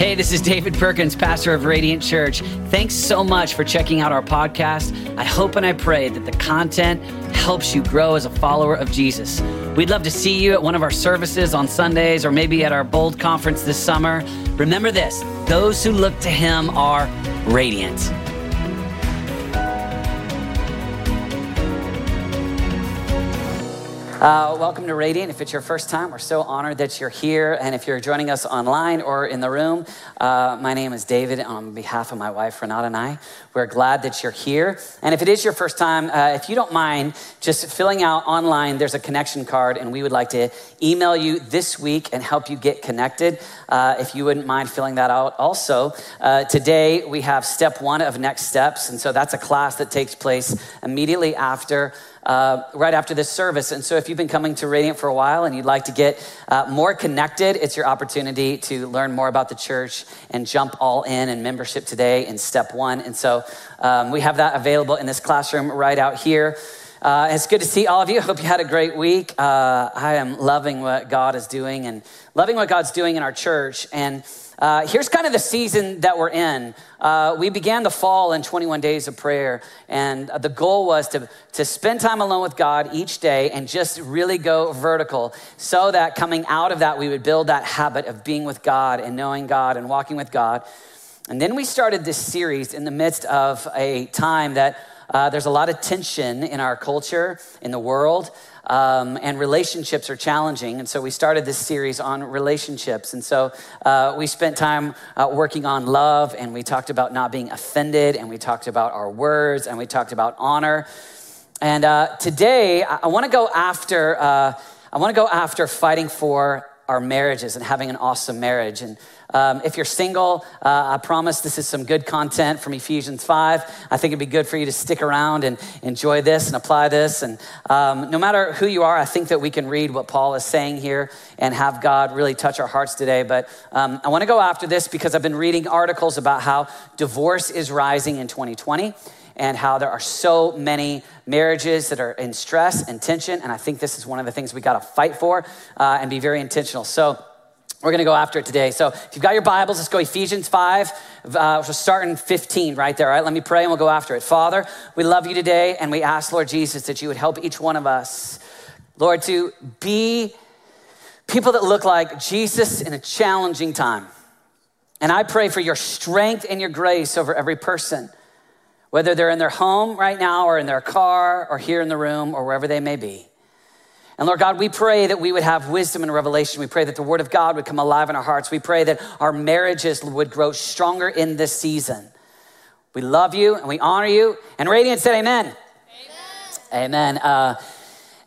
Hey, this is David Perkins, pastor of Radiant Church. Thanks so much for checking out our podcast. I hope and I pray that the content helps you grow as a follower of Jesus. We'd love to see you at one of our services on Sundays or maybe at our Bold conference this summer. Remember this those who look to Him are radiant. Uh, welcome to Radiant. If it's your first time, we're so honored that you're here. And if you're joining us online or in the room, uh, my name is David. On behalf of my wife, Renata, and I, we're glad that you're here. And if it is your first time, uh, if you don't mind just filling out online, there's a connection card, and we would like to email you this week and help you get connected. Uh, if you wouldn't mind filling that out. Also, uh, today we have step one of next steps. And so that's a class that takes place immediately after uh, right after this service. And so, if you've been coming to Radiant for a while and you'd like to get uh, more connected, it's your opportunity to learn more about the church and jump all in and membership today in step one. And so, um, we have that available in this classroom right out here. Uh, it's good to see all of you. Hope you had a great week. Uh, I am loving what God is doing and loving what God's doing in our church. And uh, here's kind of the season that we're in. Uh, we began the fall in 21 days of prayer, and the goal was to, to spend time alone with God each day and just really go vertical so that coming out of that, we would build that habit of being with God and knowing God and walking with God. And then we started this series in the midst of a time that uh, there's a lot of tension in our culture, in the world um, and relationships are challenging. And so we started this series on relationships. And so uh, we spent time uh, working on love, and we talked about not being offended, and we talked about our words, and we talked about honor. And uh, today, I, I want to go after. Uh, I want to go after fighting for our marriages and having an awesome marriage. And um, if you're single, uh, I promise this is some good content from Ephesians 5. I think it'd be good for you to stick around and enjoy this and apply this. And um, no matter who you are, I think that we can read what Paul is saying here and have God really touch our hearts today. But um, I want to go after this because I've been reading articles about how divorce is rising in 2020 and how there are so many marriages that are in stress and tension. And I think this is one of the things we got to fight for uh, and be very intentional. So, we're going to go after it today. So if you've got your Bibles, let's go Ephesians 5. Uh, we'll start in 15 right there. All right, let me pray and we'll go after it. Father, we love you today and we ask, Lord Jesus, that you would help each one of us, Lord, to be people that look like Jesus in a challenging time. And I pray for your strength and your grace over every person whether they're in their home right now or in their car or here in the room or wherever they may be. And Lord God, we pray that we would have wisdom and revelation. We pray that the word of God would come alive in our hearts. We pray that our marriages would grow stronger in this season. We love you and we honor you. And Radiant said, Amen. Amen. Amen. Uh,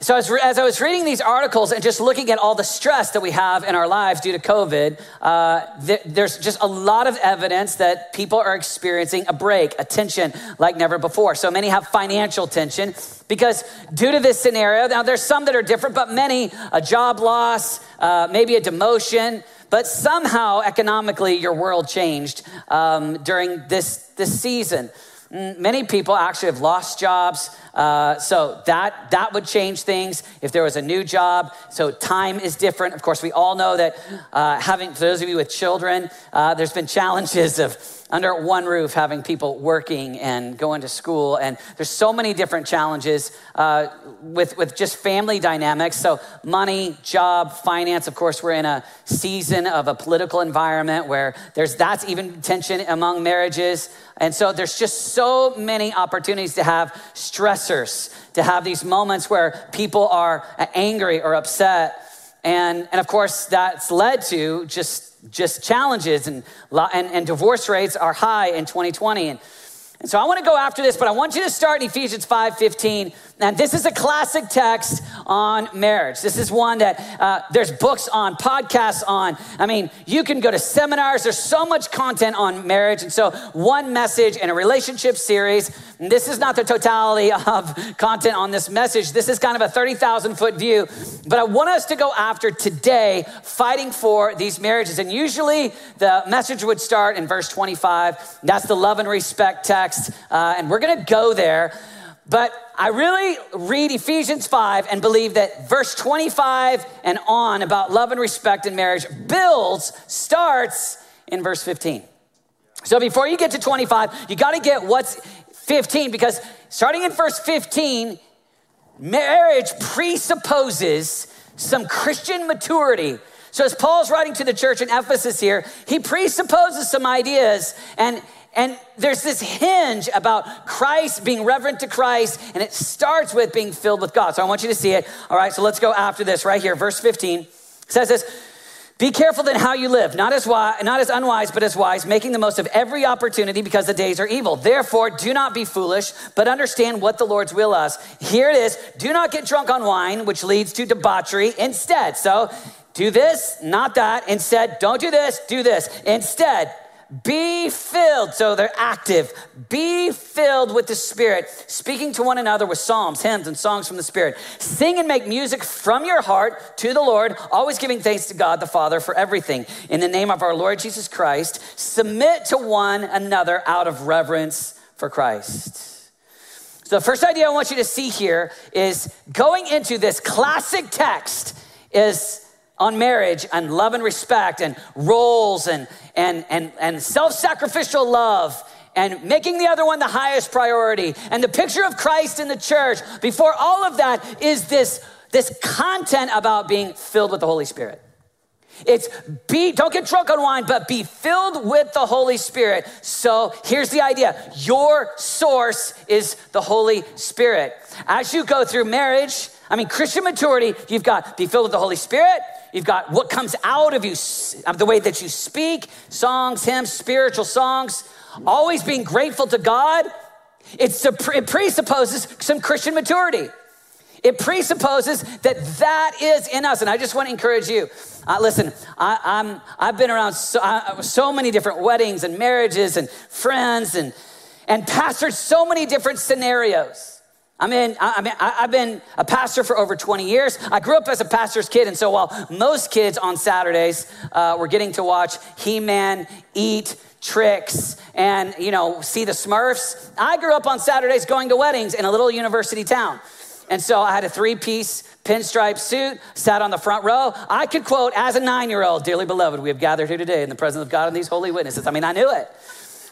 so, as, as, I was reading these articles and just looking at all the stress that we have in our lives due to COVID, uh, th- there's just a lot of evidence that people are experiencing a break, a tension like never before. So, many have financial tension because due to this scenario, now there's some that are different, but many a job loss, uh, maybe a demotion, but somehow economically your world changed um, during this, this season. Many people actually have lost jobs. Uh, so that that would change things if there was a new job. So time is different. Of course, we all know that uh, having for those of you with children, uh, there's been challenges of under one roof having people working and going to school. And there's so many different challenges uh, with, with just family dynamics. So money job finance of course we're in a season of a political environment where there's that's even tension among marriages. And so there's just so many opportunities to have stressors to have these moments where people are angry or upset and, and of course that's led to just just challenges and, and, and divorce rates are high in 2020. And, and so I want to go after this, but I want you to start in Ephesians 5 15 and this is a classic text on marriage. This is one that uh, there's books on, podcasts on. I mean, you can go to seminars. There's so much content on marriage. And so, one message in a relationship series. this is not the totality of content on this message. This is kind of a 30,000 foot view. But I want us to go after today fighting for these marriages. And usually the message would start in verse 25. That's the love and respect text. Uh, and we're going to go there. But I really read Ephesians 5 and believe that verse 25 and on about love and respect in marriage builds, starts in verse 15. So before you get to 25, you got to get what's 15 because starting in verse 15, marriage presupposes some Christian maturity. So as Paul's writing to the church in Ephesus here, he presupposes some ideas and and there's this hinge about Christ being reverent to Christ, and it starts with being filled with God. So I want you to see it. All right, so let's go after this right here. Verse 15 says this be careful then how you live, not as wise, not as unwise, but as wise, making the most of every opportunity because the days are evil. Therefore, do not be foolish, but understand what the Lord's will is. Here it is: do not get drunk on wine, which leads to debauchery. Instead, so do this, not that. Instead, don't do this, do this. Instead, be filled, so they're active. Be filled with the Spirit, speaking to one another with psalms, hymns, and songs from the Spirit. Sing and make music from your heart to the Lord, always giving thanks to God the Father for everything. In the name of our Lord Jesus Christ, submit to one another out of reverence for Christ. So, the first idea I want you to see here is going into this classic text is on marriage and love and respect and roles and, and, and, and self sacrificial love and making the other one the highest priority and the picture of Christ in the church. Before all of that is this, this content about being filled with the Holy Spirit. It's be, don't get drunk on wine, but be filled with the Holy Spirit. So here's the idea your source is the Holy Spirit. As you go through marriage, I mean, Christian maturity, you've got be filled with the Holy Spirit, You've got what comes out of you, the way that you speak, songs, hymns, spiritual songs, always being grateful to God. It's, it presupposes some Christian maturity. It presupposes that that is in us. And I just want to encourage you. Uh, listen, I, am I've been around so, uh, so many different weddings and marriages and friends and, and pastors, so many different scenarios. I mean, I, I mean, I, have been a pastor for over 20 years. I grew up as a pastor's kid, and so while most kids on Saturdays uh, were getting to watch He-Man eat tricks and you know see the Smurfs, I grew up on Saturdays going to weddings in a little university town. And so I had a three piece pinstripe suit, sat on the front row. I could quote, as a nine year old, Dearly beloved, we have gathered here today in the presence of God and these holy witnesses. I mean, I knew it.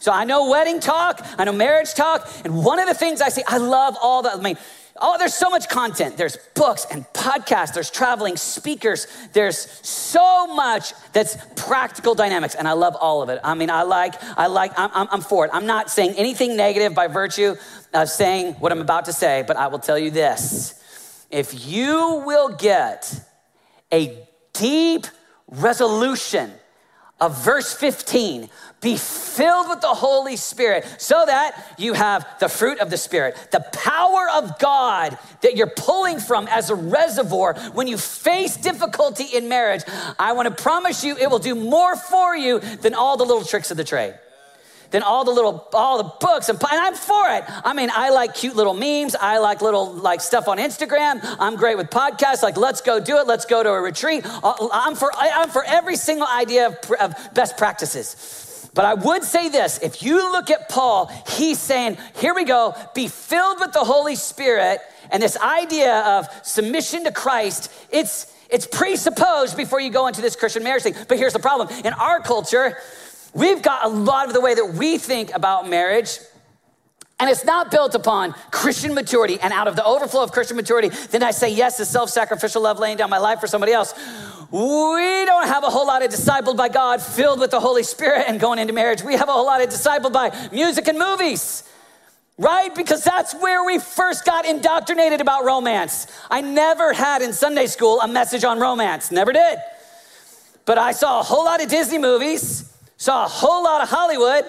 So I know wedding talk, I know marriage talk, and one of the things I see, I love all the, I mean, Oh, there's so much content. There's books and podcasts, there's traveling speakers, there's so much that's practical dynamics, and I love all of it. I mean, I like, I like, I'm, I'm for it. I'm not saying anything negative by virtue of saying what I'm about to say, but I will tell you this. If you will get a deep resolution of verse 15 be filled with the Holy Spirit so that you have the fruit of the Spirit, the power of God that you're pulling from as a reservoir when you face difficulty in marriage. I want to promise you it will do more for you than all the little tricks of the trade than all the little all the books and, and, I'm for it. I mean, I like cute little memes. I like little like stuff on Instagram. I'm great with podcasts. Like, let's go do it. Let's go to a retreat. I'm for I'm for every single idea of, of best practices. But I would say this if you look at Paul, he's saying, here we go, be filled with the Holy Spirit. And this idea of submission to Christ, it's, it's presupposed before you go into this Christian marriage thing. But here's the problem in our culture, we've got a lot of the way that we think about marriage. And it's not built upon Christian maturity. And out of the overflow of Christian maturity, then I say yes to self sacrificial love, laying down my life for somebody else we don't have a whole lot of discipled by God, filled with the Holy Spirit, and going into marriage. We have a whole lot of discipled by music and movies, right? Because that's where we first got indoctrinated about romance. I never had in Sunday school a message on romance, never did. But I saw a whole lot of Disney movies, saw a whole lot of Hollywood.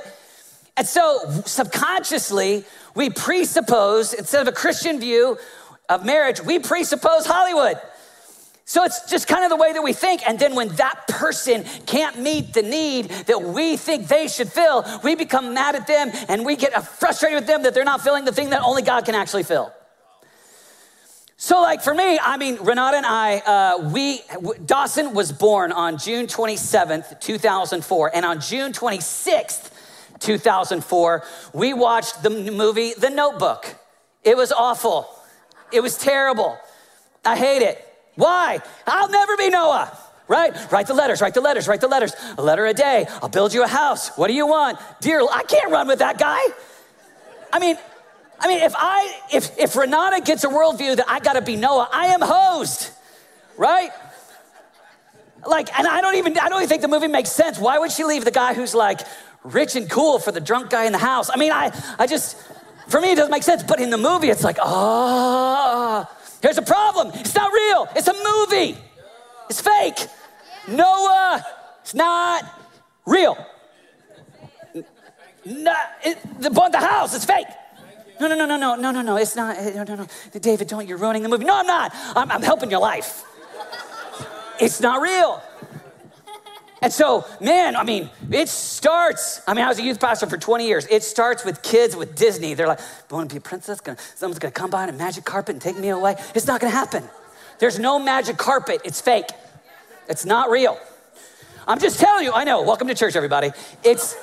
And so subconsciously, we presuppose, instead of a Christian view of marriage, we presuppose Hollywood. So it's just kind of the way that we think. And then when that person can't meet the need that we think they should fill, we become mad at them and we get frustrated with them that they're not filling the thing that only God can actually fill. So, like for me, I mean, Renata and I, uh, we, Dawson was born on June 27th, 2004. And on June 26th, 2004, we watched the movie The Notebook. It was awful. It was terrible. I hate it. Why? I'll never be Noah. right? Write the letters, write the letters, write the letters. A letter a day. I'll build you a house. What do you want? Dear, I can't run with that guy. I mean, I mean, if I if if Renata gets a worldview that I gotta be Noah, I am hosed, right? Like, and I don't even I don't even think the movie makes sense. Why would she leave the guy who's like rich and cool for the drunk guy in the house? I mean, I I just for me it doesn't make sense. But in the movie, it's like, oh, here's a problem. It's not real. It's a movie. It's fake. Noah, it's not real. Not, it, the, the house is fake. No, no, no, no, no, no, no, no. It's not. Eh, no, no, no. David, don't. You're ruining the movie. No, I'm not. I'm, I'm helping your life. It's not real. And so, man, I mean, it starts. I mean, I was a youth pastor for 20 years. It starts with kids with Disney. They're like, I want to be a princess. Someone's going to come by on a magic carpet and take me away. It's not going to happen. There's no magic carpet. It's fake. It's not real. I'm just telling you. I know. Welcome to church, everybody. It's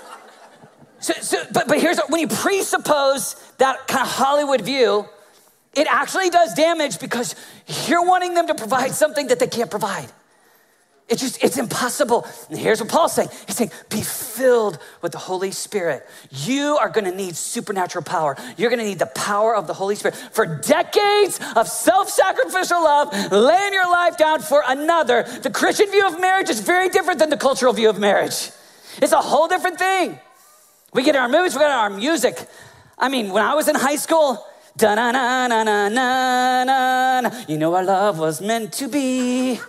so, so, but, but here's when you presuppose that kind of Hollywood view, it actually does damage because you're wanting them to provide something that they can't provide. It's just, it's impossible. And here's what Paul's saying He's saying, be filled with the Holy Spirit. You are gonna need supernatural power. You're gonna need the power of the Holy Spirit. For decades of self sacrificial love, laying your life down for another, the Christian view of marriage is very different than the cultural view of marriage. It's a whole different thing. We get our movies, we get our music. I mean, when I was in high school, da na na na na na na, you know our love was meant to be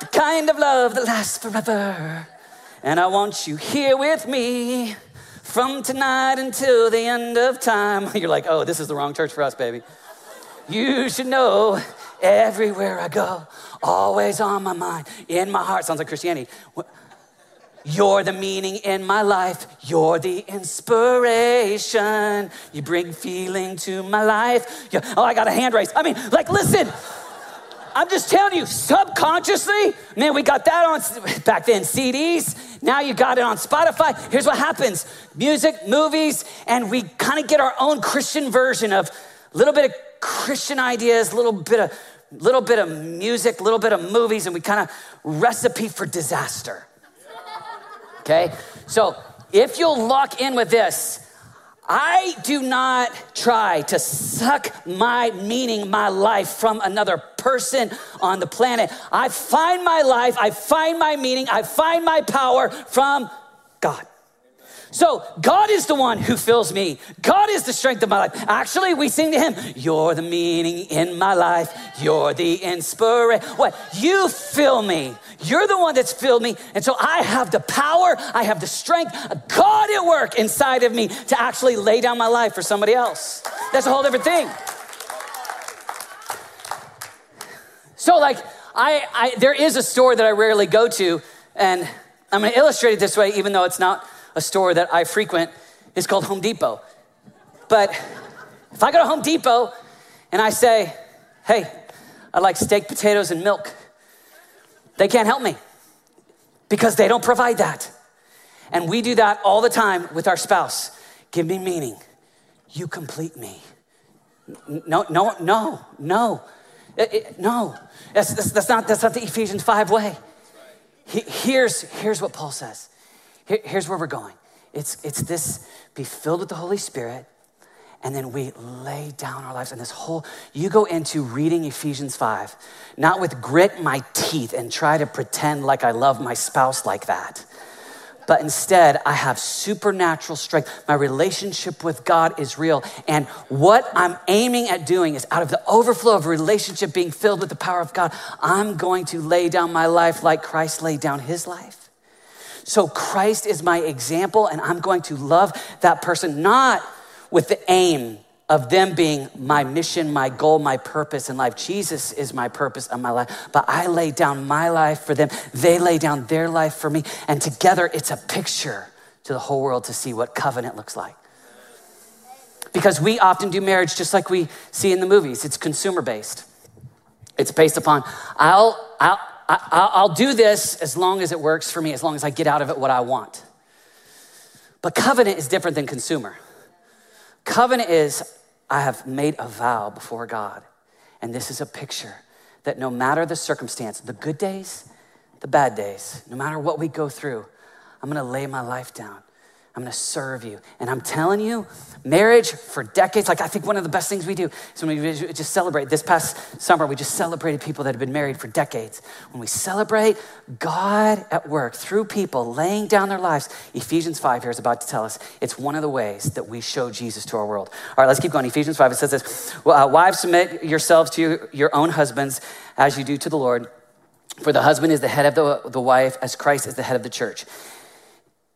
the kind of love that lasts forever. And I want you here with me from tonight until the end of time. You're like, oh, this is the wrong church for us, baby. You should know everywhere I go, always on my mind, in my heart. Sounds like Christianity. You're the meaning in my life. You're the inspiration. You bring feeling to my life. you oh, I got a hand raise. I mean, like, listen. I'm just telling you, subconsciously, man, we got that on back then, CDs. Now you got it on Spotify. Here's what happens music, movies, and we kind of get our own Christian version of a little bit of Christian ideas, a little bit of little bit of music, a little bit of movies, and we kind of recipe for disaster okay? So if you'll lock in with this, I do not try to suck my meaning, my life from another person on the planet. I find my life, I find my meaning, I find my power from God. So God is the one who fills me. God is the strength of my life. Actually, we sing to Him, You're the meaning in my life. You're the inspiration. What? You fill me. You're the one that's filled me. And so I have the power, I have the strength, God at work inside of me to actually lay down my life for somebody else. That's a whole different thing. So, like, I, I there is a store that I rarely go to, and I'm gonna illustrate it this way, even though it's not a store that I frequent. is called Home Depot. But if I go to Home Depot and I say, hey, I like steak, potatoes, and milk, they can't help me because they don't provide that. And we do that all the time with our spouse. Give me meaning. You complete me. No, no, no, no. It, it, no, that's, that's, that's, not, that's not the Ephesians 5 way. He, here's, here's what Paul says here, here's where we're going it's, it's this be filled with the Holy Spirit, and then we lay down our lives. And this whole, you go into reading Ephesians 5, not with grit my teeth and try to pretend like I love my spouse like that but instead I have supernatural strength. My relationship with God is real. And what I'm aiming at doing is out of the overflow of relationship being filled with the power of God, I'm going to lay down my life like Christ laid down his life. So Christ is my example, and I'm going to love that person, not with the aim of them being my mission, my goal, my purpose in life. Jesus is my purpose in my life, but I lay down my life for them. They lay down their life for me, and together it's a picture to the whole world to see what covenant looks like. Because we often do marriage just like we see in the movies, it's consumer based. It's based upon, I'll, I'll, I, will do this as long as it works for me, as long as I get out of it what I want. But covenant is different than consumer. Covenant is, I have made a vow before God. And this is a picture that no matter the circumstance, the good days, the bad days, no matter what we go through, I'm gonna lay my life down. I'm gonna serve you. And I'm telling you, marriage for decades, like I think one of the best things we do is when we just celebrate. This past summer, we just celebrated people that have been married for decades. When we celebrate God at work through people laying down their lives, Ephesians 5 here is about to tell us it's one of the ways that we show Jesus to our world. All right, let's keep going. Ephesians 5, it says this uh, Wives, submit yourselves to your own husbands as you do to the Lord. For the husband is the head of the, the wife, as Christ is the head of the church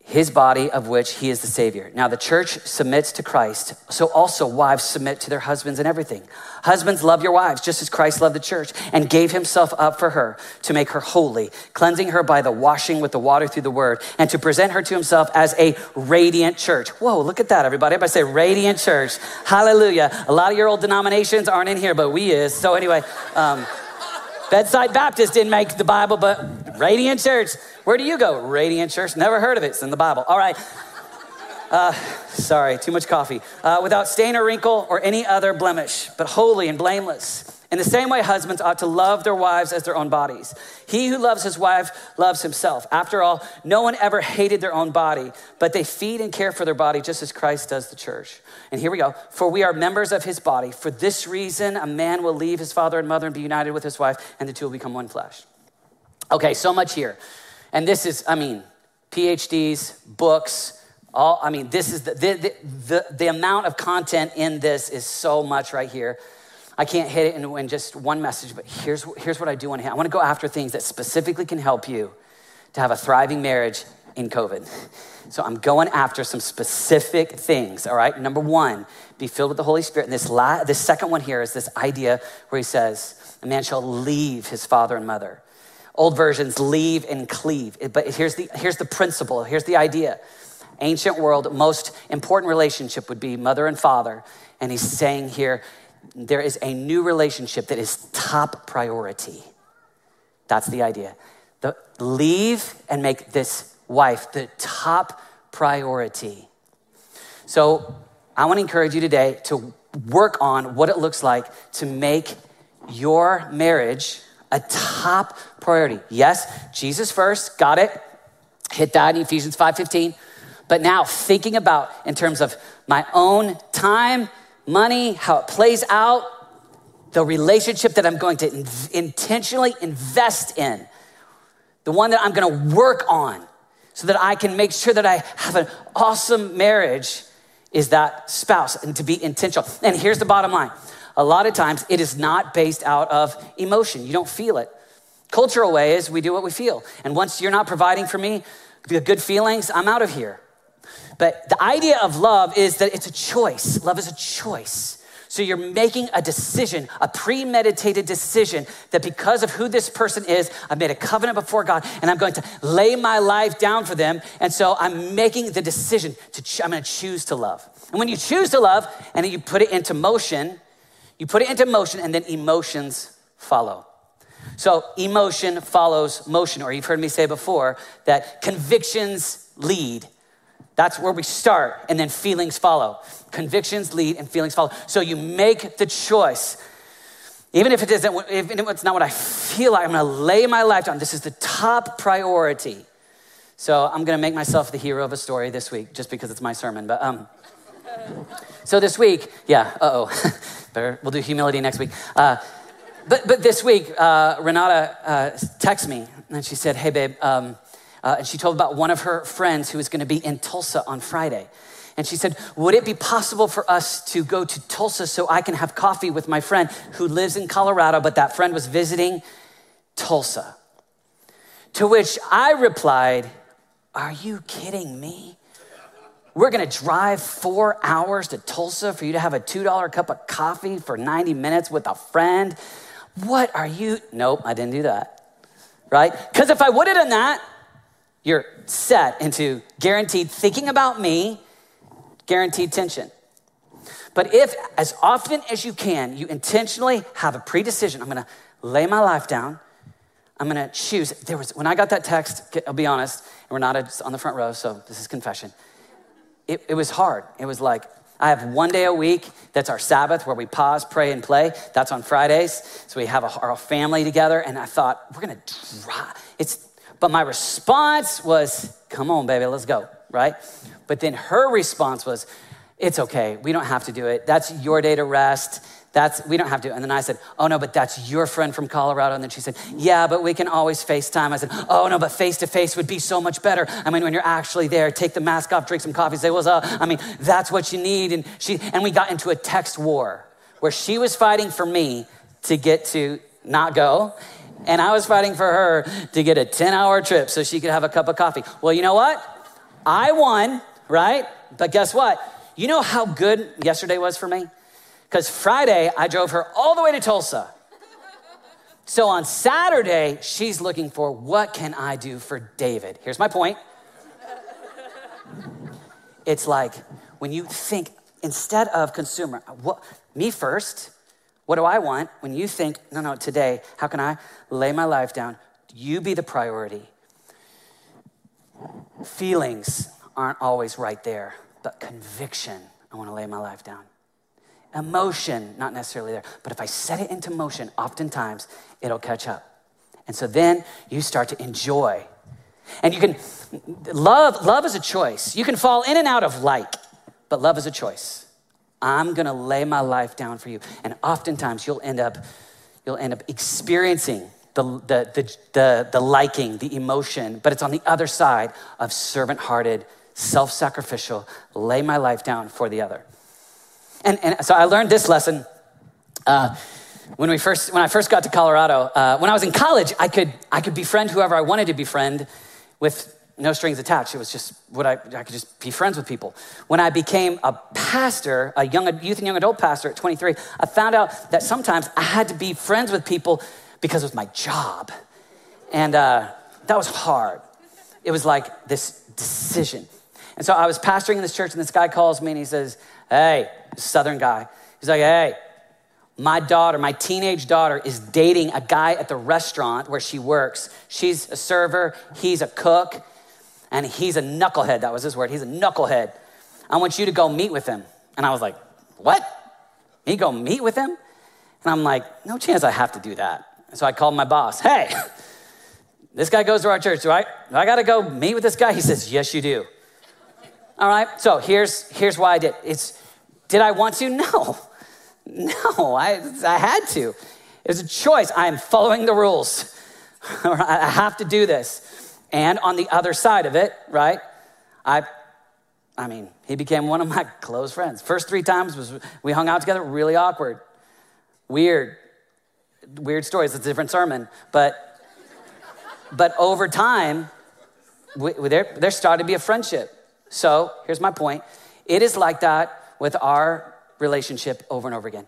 his body of which he is the Savior. Now, the church submits to Christ, so also wives submit to their husbands in everything. Husbands, love your wives, just as Christ loved the church and gave himself up for her to make her holy, cleansing her by the washing with the water through the word, and to present her to himself as a radiant church. Whoa, look at that, everybody. Everybody say radiant church. Hallelujah. A lot of your old denominations aren't in here, but we is. So, anyway, um, Bedside Baptist didn't make the Bible, but Radiant Church. Where do you go? Radiant Church. Never heard of it. It's in the Bible. All right. Uh, sorry, too much coffee. Uh, without stain or wrinkle or any other blemish, but holy and blameless. In the same way, husbands ought to love their wives as their own bodies. He who loves his wife loves himself. After all, no one ever hated their own body, but they feed and care for their body just as Christ does the church. And here we go. For we are members of his body. For this reason, a man will leave his father and mother and be united with his wife, and the two will become one flesh. Okay, so much here. And this is, I mean, PhDs, books, all, I mean, this is the, the, the, the amount of content in this is so much right here. I can't hit it in, in just one message, but here's, here's what I do want to hit. I want to go after things that specifically can help you to have a thriving marriage in COVID. So I'm going after some specific things, all right? Number one, be filled with the Holy Spirit. And this, la- this second one here is this idea where he says, a man shall leave his father and mother. Old versions, leave and cleave. But here's the, here's the principle, here's the idea. Ancient world, most important relationship would be mother and father. And he's saying here, there is a new relationship that is top priority. That's the idea. The, leave and make this wife the top priority. So I want to encourage you today to work on what it looks like to make your marriage a top priority. Yes, Jesus first, got it. Hit that in Ephesians 5:15. But now thinking about in terms of my own time money, how it plays out, the relationship that I'm going to in- intentionally invest in, the one that I'm going to work on so that I can make sure that I have an awesome marriage is that spouse and to be intentional. And here's the bottom line a lot of times it is not based out of emotion, you don't feel it. Cultural way is we do what we feel. And once you're not providing for me the good feelings, I'm out of here. But the idea of love is that it's a choice. Love is a choice. So you're making a decision, a premeditated decision that because of who this person is, I've made a covenant before God and I'm going to lay my life down for them. And so I'm making the decision to, ch- I'm going to choose to love. And when you choose to love and you put it into motion, you put it into motion and then emotions follow. So emotion follows motion, or you've heard me say before that convictions lead that's where we start, and then feelings follow. Convictions lead, and feelings follow. So you make the choice. Even if it isn't, if it's not what I feel like, I'm gonna lay my life down. This is the top priority. So I'm gonna make myself the hero of a story this week, just because it's my sermon. But um, so this week, yeah, uh oh, We'll do humility next week. Uh, but but this week, uh, Renata uh, texted me and she said, "Hey babe." Um, uh, and she told about one of her friends who was going to be in Tulsa on Friday. And she said, Would it be possible for us to go to Tulsa so I can have coffee with my friend who lives in Colorado, but that friend was visiting Tulsa? To which I replied, Are you kidding me? We're gonna drive four hours to Tulsa for you to have a $2 cup of coffee for 90 minutes with a friend? What are you? Nope, I didn't do that. Right? Because if I would have done that, you're set into guaranteed thinking about me, guaranteed tension. But if, as often as you can, you intentionally have a predecision, I'm gonna lay my life down, I'm gonna choose. There was, when I got that text, I'll be honest, and we're not on the front row, so this is confession. It, it was hard. It was like, I have one day a week that's our Sabbath where we pause, pray, and play. That's on Fridays. So we have a, our family together. And I thought, we're gonna drive. It's But my response was, come on, baby, let's go, right? But then her response was, it's okay. We don't have to do it. That's your day to rest. That's we don't have to. And then I said, "Oh no, but that's your friend from Colorado." And then she said, "Yeah, but we can always FaceTime." I said, "Oh no, but face to face would be so much better. I mean, when you're actually there, take the mask off, drink some coffee, say what's up. I mean, that's what you need." And she and we got into a text war where she was fighting for me to get to not go, and I was fighting for her to get a 10-hour trip so she could have a cup of coffee. Well, you know what? I won, right? But guess what? You know how good yesterday was for me? Because Friday, I drove her all the way to Tulsa. So on Saturday, she's looking for what can I do for David? Here's my point. It's like when you think instead of consumer, what, me first, what do I want? When you think, no, no, today, how can I lay my life down? You be the priority. Feelings aren't always right there but conviction, I want to lay my life down. Emotion, not necessarily there, but if I set it into motion, oftentimes it'll catch up. And so then you start to enjoy. And you can, love, love is a choice. You can fall in and out of like, but love is a choice. I'm gonna lay my life down for you. And oftentimes you'll end up, you'll end up experiencing the, the, the, the, the liking, the emotion, but it's on the other side of servant hearted self sacrificial, lay my life down for the other. And, and so I learned this lesson. Uh, when, we first, when I first got to Colorado, uh, when I was in college, I could, I could befriend whoever I wanted to befriend with no strings attached. It was just what I, I could just be friends with people. When I became a pastor, a young youth and young adult pastor at 23, I found out that sometimes I had to be friends with people because it was my job. And uh, that was hard. It was like this decision. And so I was pastoring in this church, and this guy calls me and he says, Hey, Southern guy. He's like, Hey, my daughter, my teenage daughter, is dating a guy at the restaurant where she works. She's a server, he's a cook, and he's a knucklehead. That was his word. He's a knucklehead. I want you to go meet with him. And I was like, What? Me go meet with him? And I'm like, No chance I have to do that. And so I called my boss. Hey, this guy goes to our church, right? I got to go meet with this guy? He says, Yes, you do. All right, so here's, here's why I did. It's, did I want to? No. No, I, I had to. It was a choice. I am following the rules. I have to do this. And on the other side of it, right, I, I mean, he became one of my close friends. First three times was we hung out together, really awkward, weird, weird stories. It's a different sermon, but, but over time, we, there, there started to be a friendship. So here's my point it is like that with our relationship over and over again.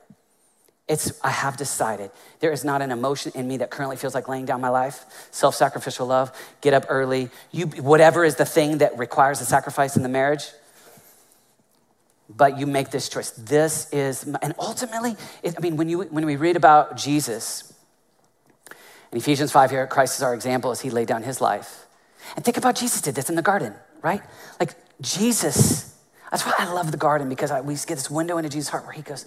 It's, I have decided there is not an emotion in me that currently feels like laying down my life, self sacrificial love, get up early, you, whatever is the thing that requires a sacrifice in the marriage. But you make this choice. This is, and ultimately, it, I mean, when, you, when we read about Jesus, in Ephesians 5 here, Christ is our example as he laid down his life. And think about Jesus did this in the garden, right? Like Jesus, that's why I love the garden because I, we get this window into Jesus' heart where he goes,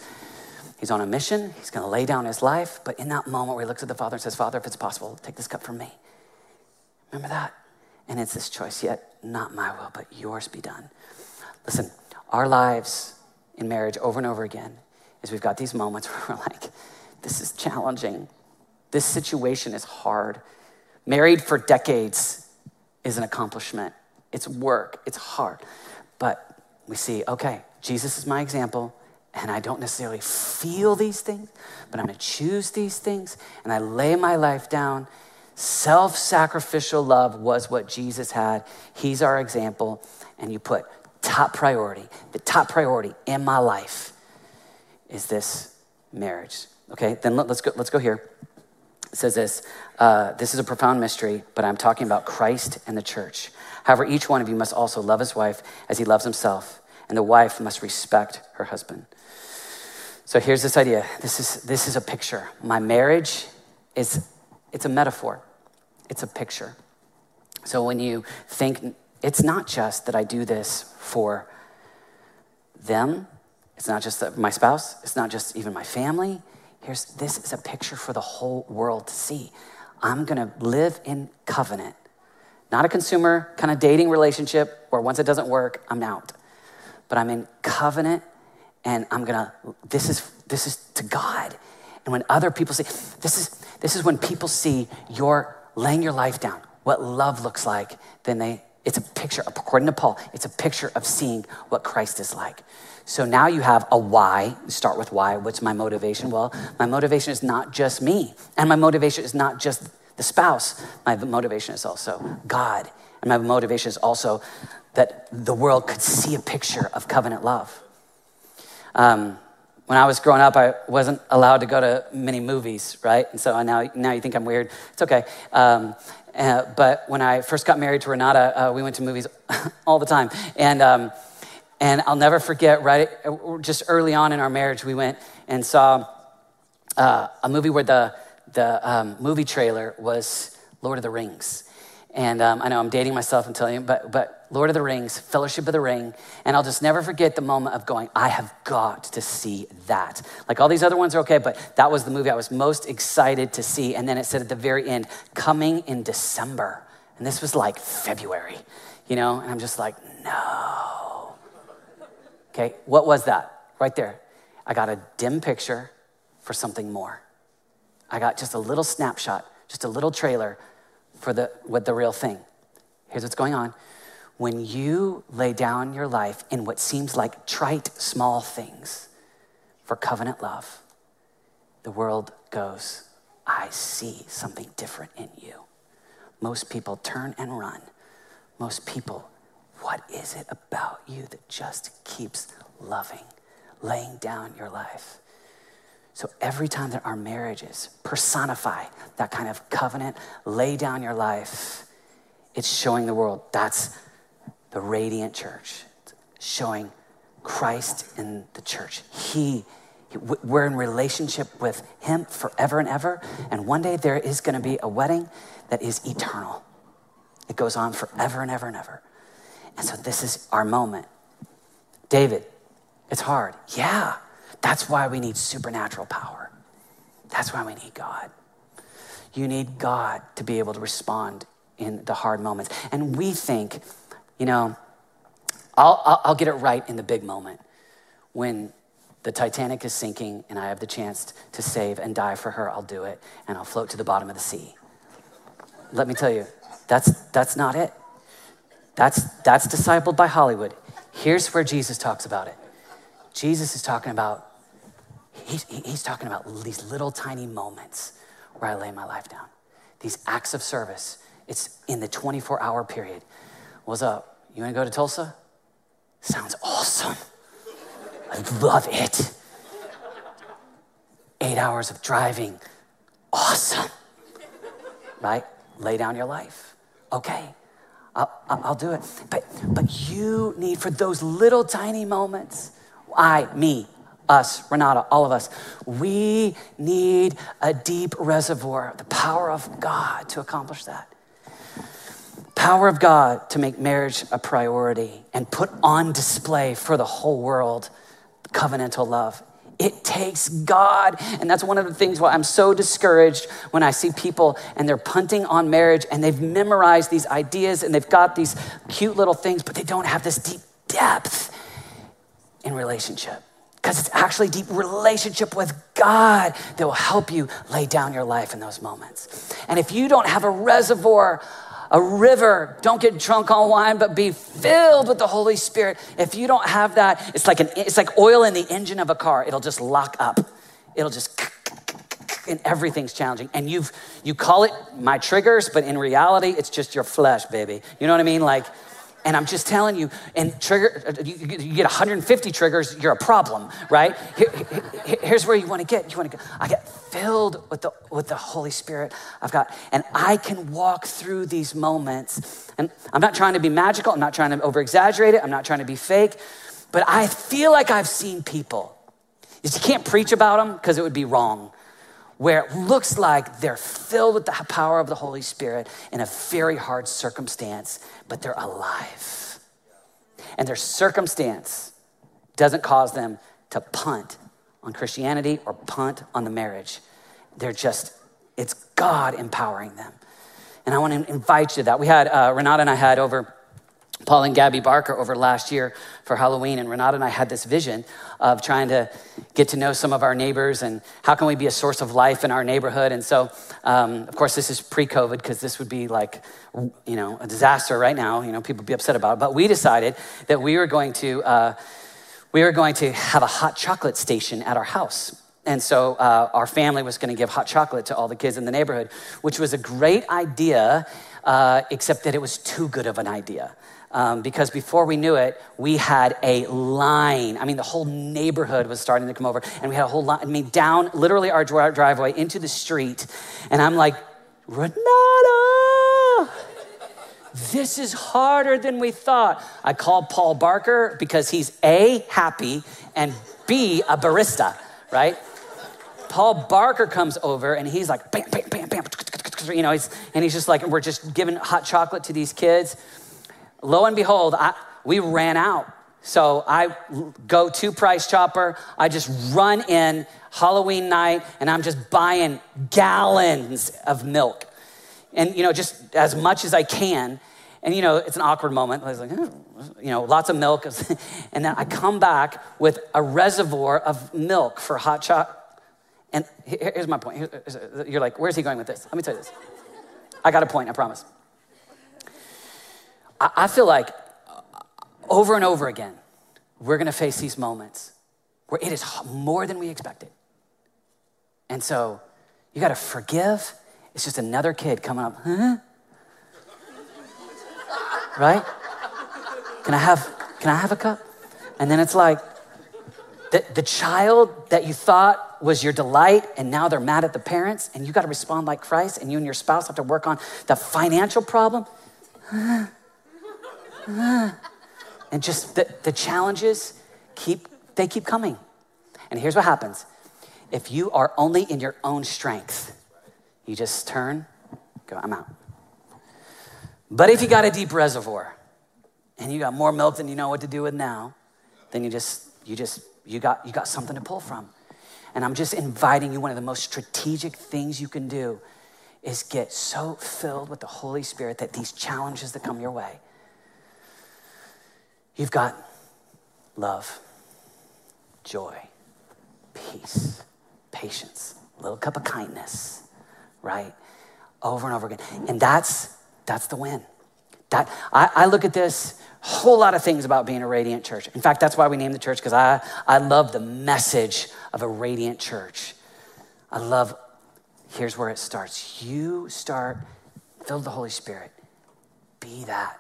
he's on a mission, he's gonna lay down his life, but in that moment where he looks at the Father and says, Father, if it's possible, take this cup from me. Remember that? And it's this choice, yet not my will, but yours be done. Listen, our lives in marriage over and over again is we've got these moments where we're like, this is challenging. This situation is hard. Married for decades is an accomplishment. It's work, it's hard. But we see, okay, Jesus is my example, and I don't necessarily feel these things, but I'm gonna choose these things, and I lay my life down. Self sacrificial love was what Jesus had. He's our example, and you put top priority, the top priority in my life is this marriage. Okay, then let's go, let's go here. It says this uh, this is a profound mystery, but I'm talking about Christ and the church. However, each one of you must also love his wife as he loves himself, and the wife must respect her husband. So here's this idea. This is, this is a picture. My marriage is it's a metaphor. It's a picture. So when you think it's not just that I do this for them, it's not just my spouse, it's not just even my family. Here's this is a picture for the whole world to see. I'm going to live in covenant Not a consumer kind of dating relationship where once it doesn't work, I'm out. But I'm in covenant and I'm gonna, this is, this is to God. And when other people see, this is, this is when people see you're laying your life down, what love looks like, then they, it's a picture, according to Paul, it's a picture of seeing what Christ is like. So now you have a why. Start with why. What's my motivation? Well, my motivation is not just me, and my motivation is not just the spouse. My motivation is also God, and my motivation is also that the world could see a picture of covenant love. Um, when I was growing up, I wasn't allowed to go to many movies, right? And so now, now you think I'm weird. It's okay. Um, uh, but when I first got married to Renata, uh, we went to movies all the time. And um, and I'll never forget, right, just early on in our marriage, we went and saw uh, a movie where the, the um, movie trailer was Lord of the Rings. And um, I know I'm dating myself and telling you, but, but Lord of the Rings, Fellowship of the Ring. And I'll just never forget the moment of going, I have got to see that. Like all these other ones are okay, but that was the movie I was most excited to see. And then it said at the very end, coming in December. And this was like February, you know? And I'm just like, no. Okay, what was that? Right there. I got a dim picture for something more. I got just a little snapshot, just a little trailer for the with the real thing. Here's what's going on. When you lay down your life in what seems like trite small things for covenant love, the world goes, I see something different in you. Most people turn and run. Most people what is it about you that just keeps loving, laying down your life? So every time that our marriages personify that kind of covenant, lay down your life, it's showing the world that's the radiant church, it's showing Christ in the church. He, we're in relationship with Him forever and ever. And one day there is going to be a wedding that is eternal. It goes on forever and ever and ever. And so this is our moment. David, it's hard. Yeah, that's why we need supernatural power. That's why we need God. You need God to be able to respond in the hard moments. And we think, you know, I'll, I'll, I'll get it right in the big moment when the Titanic is sinking and I have the chance to save and die for her, I'll do it and I'll float to the bottom of the sea. Let me tell you, that's, that's not it. That's, that's discipled by Hollywood. Here's where Jesus talks about it. Jesus is talking about, he's, he's talking about these little tiny moments where I lay my life down. These acts of service. It's in the 24 hour period. What's up? You wanna go to Tulsa? Sounds awesome. I love it. Eight hours of driving. Awesome. Right? Lay down your life. Okay. I'll, I'll do it. But, but you need, for those little tiny moments, I, me, us, Renata, all of us, we need a deep reservoir, the power of God to accomplish that. Power of God to make marriage a priority and put on display for the whole world covenantal love. It takes God. And that's one of the things why I'm so discouraged when I see people and they're punting on marriage and they've memorized these ideas and they've got these cute little things, but they don't have this deep depth in relationship. Because it's actually deep relationship with God that will help you lay down your life in those moments. And if you don't have a reservoir a river. Don't get drunk on wine, but be filled with the Holy Spirit. If you don't have that, it's like an it's like oil in the engine of a car. It'll just lock up. It'll just and everything's challenging. And you've you call it my triggers, but in reality, it's just your flesh, baby. You know what I mean? Like and I'm just telling you, and trigger, uh, you, you get 150 triggers, you're a problem, right? Here, here, here's where you want to get. You want to go. I get filled with the with the Holy Spirit. I've got, and I can walk through these moments. And I'm not trying to be magical. I'm not trying to over exaggerate it. I'm not trying to be fake. But I feel like I've seen people. You can't preach about them because it would be wrong where it looks like they're filled with the power of the Holy Spirit in a very hard circumstance, but they're alive. And their circumstance doesn't cause them to punt on Christianity or punt on the marriage. They're just, it's God empowering them. And I want to invite you to that. We had, uh, Renata and I had over Paul and Gabby Barker over last year for Halloween, and Renata and I had this vision of trying to get to know some of our neighbors and how can we be a source of life in our neighborhood. And so, um, of course, this is pre-COVID because this would be like, you know, a disaster right now. You know, people be upset about it. But we decided that we were going to uh, we were going to have a hot chocolate station at our house. And so uh, our family was going to give hot chocolate to all the kids in the neighborhood, which was a great idea, uh, except that it was too good of an idea. Um, because before we knew it, we had a line. I mean, the whole neighborhood was starting to come over, and we had a whole line. I mean, down literally our driveway into the street. And I'm like, Renata, this is harder than we thought. I called Paul Barker because he's A, happy, and B, a barista, right? Paul Barker comes over and he's like, bam, bam, bam, bam, you know, he's, and he's just like, we're just giving hot chocolate to these kids. Lo and behold, I, we ran out. So I go to Price Chopper. I just run in Halloween night and I'm just buying gallons of milk. And, you know, just as much as I can. And, you know, it's an awkward moment. I was like, you know, lots of milk. and then I come back with a reservoir of milk for hot chocolate. And here's my point. You're like, where's he going with this? Let me tell you this. I got a point, I promise. I feel like uh, over and over again, we're gonna face these moments where it is more than we expected. And so you gotta forgive. It's just another kid coming up, huh? Right? Can I have can I have a cup? And then it's like the, the child that you thought was your delight and now they're mad at the parents and you got to respond like Christ and you and your spouse have to work on the financial problem. and just the, the challenges keep they keep coming. And here's what happens. If you are only in your own strength you just turn go i'm out. But if you got a deep reservoir and you got more milk than you know what to do with now then you just you just you got you got something to pull from. And i'm just inviting you one of the most strategic things you can do is get so filled with the holy spirit that these challenges that come your way You've got love, joy, peace, patience, a little cup of kindness, right? Over and over again. And that's that's the win. That I, I look at this whole lot of things about being a radiant church. In fact, that's why we named the church, because I, I love the message of a radiant church. I love, here's where it starts. You start, fill the Holy Spirit. Be that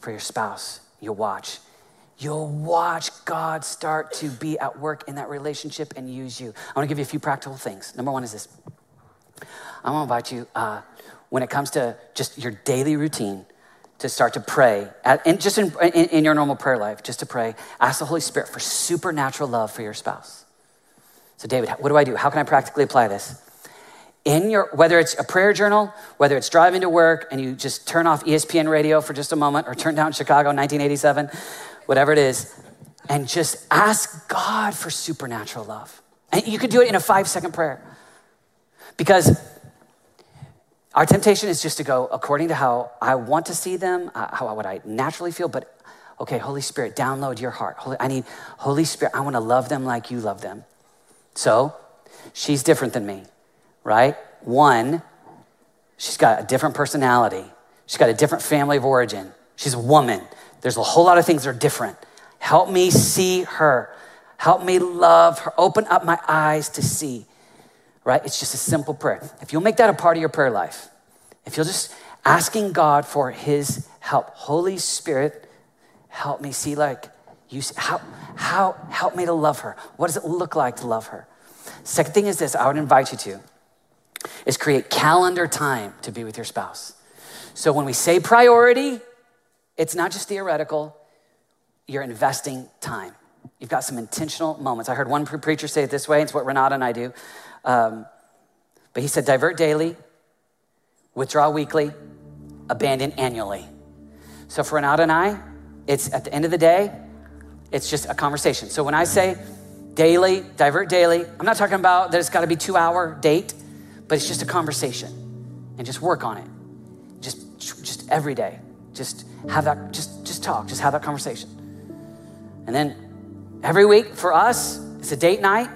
for your spouse. You watch you'll watch God start to be at work in that relationship and use you. I want to give you a few practical things. Number one is this I want to invite you, uh, when it comes to just your daily routine, to start to pray, at, and just in, in, in your normal prayer life, just to pray, ask the Holy Spirit for supernatural love for your spouse. So, David, what do I do? How can I practically apply this? in your whether it's a prayer journal whether it's driving to work and you just turn off espn radio for just a moment or turn down chicago 1987 whatever it is, and just ask God for supernatural love. And you could do it in a five second prayer. Because our temptation is just to go according to how I want to see them, uh, how I would I naturally feel, but okay, Holy Spirit, download your heart. Holy, I need, Holy Spirit, I want to love them like you love them. So, she's different than me, right? One, she's got a different personality, she's got a different family of origin, she's a woman. There's a whole lot of things that are different. Help me see her. Help me love her. Open up my eyes to see. Right? It's just a simple prayer. If you'll make that a part of your prayer life, if you'll just asking God for his help, Holy Spirit, help me see like you how how help me to love her. What does it look like to love her? Second thing is this, I would invite you to is create calendar time to be with your spouse. So when we say priority, it's not just theoretical, you're investing time. You've got some intentional moments. I heard one preacher say it this way, it's what Renata and I do. Um, but he said, divert daily, withdraw weekly, abandon annually. So for Renata and I, it's at the end of the day, it's just a conversation. So when I say daily, divert daily, I'm not talking about that it's got to be two hour date, but it's just a conversation and just work on it. Just every day. Just have that, just, just talk, just have that conversation. And then every week for us, it's a date night.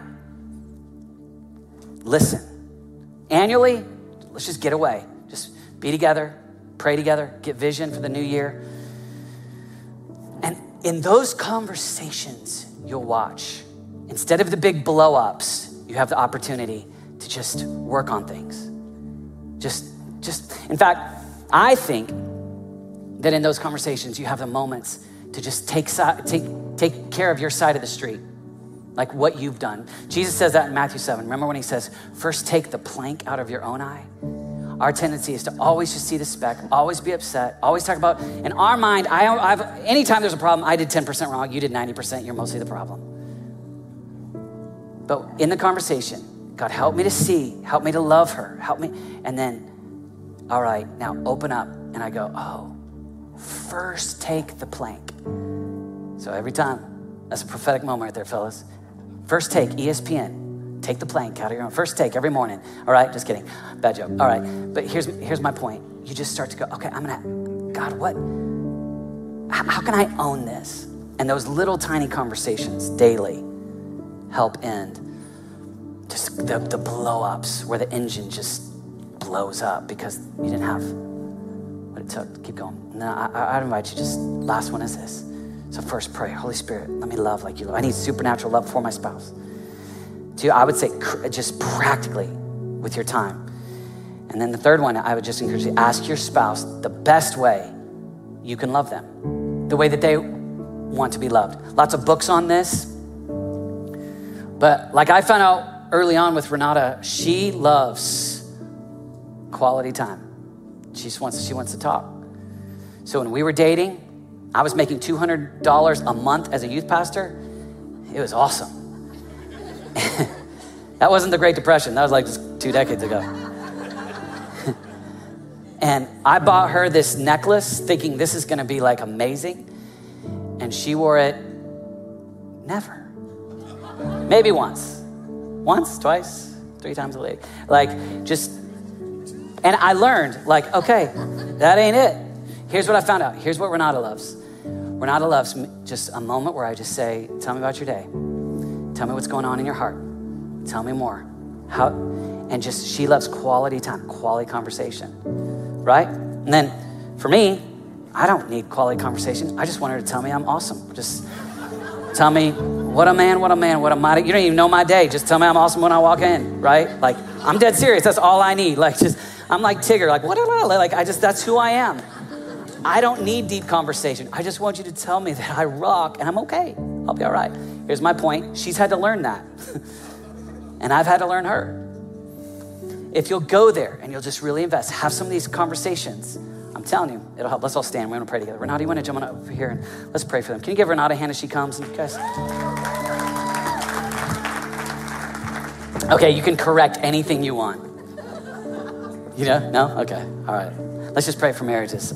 Listen. Annually, let's just get away. Just be together, pray together, get vision for the new year. And in those conversations, you'll watch. Instead of the big blow ups, you have the opportunity to just work on things. Just, just, in fact, I think that in those conversations, you have the moments to just take, take, take care of your side of the street, like what you've done. Jesus says that in Matthew 7. Remember when he says, first take the plank out of your own eye? Our tendency is to always just see the speck, always be upset, always talk about, in our mind, I, I've, anytime there's a problem, I did 10% wrong, you did 90%, you're mostly the problem. But in the conversation, God, help me to see, help me to love her, help me. And then, all right, now open up. And I go, oh, first take the plank. So every time, that's a prophetic moment right there, fellas. First take, ESPN. Take the plank out of your own. First take every morning. All right, just kidding. Bad joke. All right, but here's, here's my point. You just start to go, okay, I'm gonna, God, what? How, how can I own this? And those little tiny conversations daily help end just the, the blow ups where the engine just blows up because you didn't have what it took. Keep going. And then I, I invite you, just last one is this. So, first, pray, Holy Spirit, let me love like you love. I need supernatural love for my spouse. Two, I would say just practically with your time. And then the third one, I would just encourage you ask your spouse the best way you can love them, the way that they want to be loved. Lots of books on this. But like I found out early on with Renata, she loves quality time. She just wants, she wants to talk. So when we were dating, I was making $200 a month as a youth pastor. It was awesome. that wasn't the Great Depression. That was like two decades ago. and I bought her this necklace thinking this is going to be like amazing. And she wore it never. Maybe once. Once, twice, three times a week. Like, just, and I learned, like, okay, that ain't it. Here's what I found out. Here's what Renata loves. Renata loves just a moment where I just say, Tell me about your day. Tell me what's going on in your heart. Tell me more. How, and just, she loves quality time, quality conversation, right? And then for me, I don't need quality conversation. I just want her to tell me I'm awesome. Just tell me what a man, what a man, what a mighty. You don't even know my day. Just tell me I'm awesome when I walk in, right? Like, I'm dead serious. That's all I need. Like, just, I'm like Tigger. Like, what? Like, I just, that's who I am. I don't need deep conversation. I just want you to tell me that I rock and I'm okay. I'll be all right. Here's my point. She's had to learn that. and I've had to learn her. If you'll go there and you'll just really invest, have some of these conversations, I'm telling you, it'll help. Let's all stand. We're going to pray together. Renata, you want to jump on over here and let's pray for them. Can you give Renata a hand as she comes? And guys. Okay, you can correct anything you want. You know? No? Okay. All right. Let's just pray for marriages.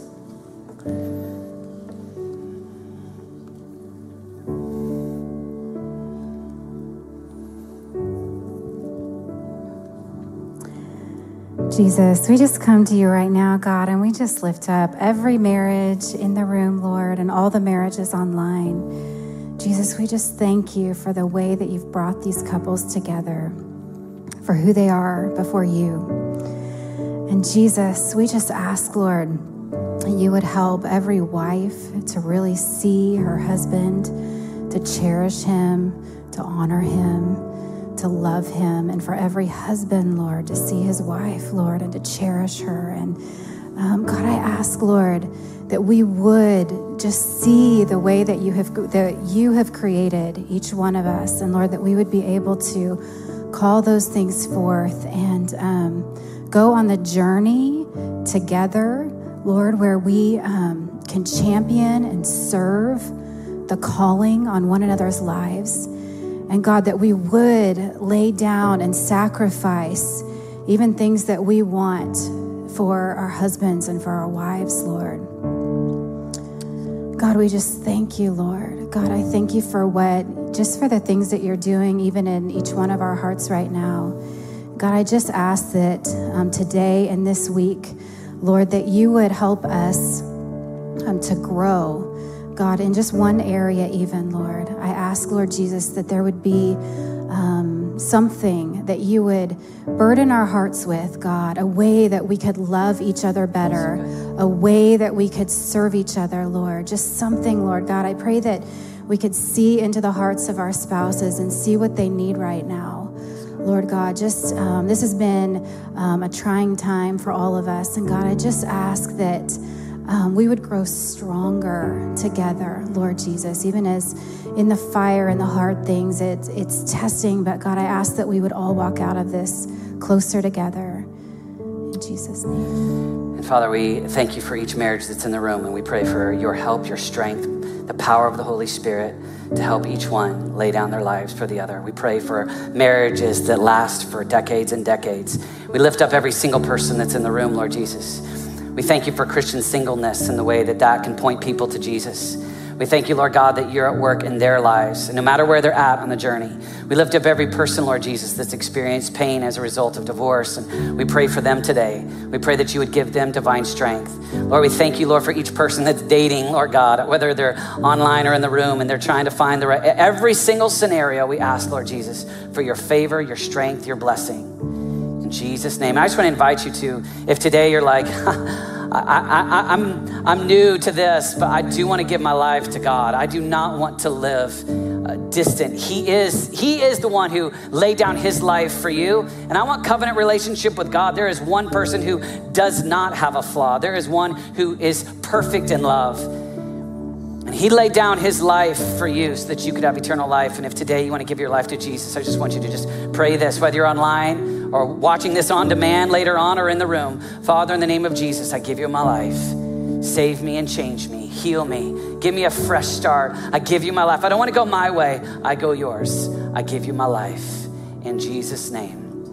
Jesus, we just come to you right now, God, and we just lift up every marriage in the room, Lord, and all the marriages online. Jesus, we just thank you for the way that you've brought these couples together, for who they are before you. And Jesus, we just ask, Lord, you would help every wife to really see her husband, to cherish him, to honor him to love him, and for every husband, Lord, to see his wife, Lord, and to cherish her. And um, God, I ask, Lord, that we would just see the way that you have that you have created each one of us, and Lord, that we would be able to call those things forth and um, go on the journey together, Lord, where we um, can champion and serve the calling on one another's lives. And God, that we would lay down and sacrifice even things that we want for our husbands and for our wives, Lord. God, we just thank you, Lord. God, I thank you for what, just for the things that you're doing, even in each one of our hearts right now. God, I just ask that um, today and this week, Lord, that you would help us um, to grow, God, in just one area, even, Lord. I ask, Lord Jesus, that there would be um, something that you would burden our hearts with, God, a way that we could love each other better, a way that we could serve each other, Lord. Just something, Lord God. I pray that we could see into the hearts of our spouses and see what they need right now. Lord God, just um, this has been um, a trying time for all of us. And God, I just ask that um, we would grow stronger together, Lord Jesus, even as in the fire and the hard things, it's, it's testing. But God, I ask that we would all walk out of this closer together. In Jesus' name. And Father, we thank you for each marriage that's in the room, and we pray for your help, your strength, the power of the Holy Spirit to help each one lay down their lives for the other. We pray for marriages that last for decades and decades. We lift up every single person that's in the room, Lord Jesus. We thank you for Christian singleness and the way that that can point people to Jesus. We thank you, Lord God, that you're at work in their lives, and no matter where they're at on the journey. We lift up every person, Lord Jesus, that's experienced pain as a result of divorce, and we pray for them today. We pray that you would give them divine strength. Lord, we thank you, Lord, for each person that's dating, Lord God, whether they're online or in the room and they're trying to find the right, every single scenario, we ask, Lord Jesus, for your favor, your strength, your blessing. In Jesus' name. I just want to invite you to, if today you're like, I, am I'm, I'm new to this, but I do want to give my life to God. I do not want to live uh, distant. He is, he is the one who laid down his life for you. And I want covenant relationship with God. There is one person who does not have a flaw. There is one who is perfect in love. And he laid down his life for you so that you could have eternal life. And if today you want to give your life to Jesus, I just want you to just pray this, whether you're online or watching this on demand later on or in the room. Father, in the name of Jesus, I give you my life. Save me and change me. Heal me. Give me a fresh start. I give you my life. I don't want to go my way. I go yours. I give you my life. In Jesus' name,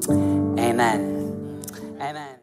amen. Amen.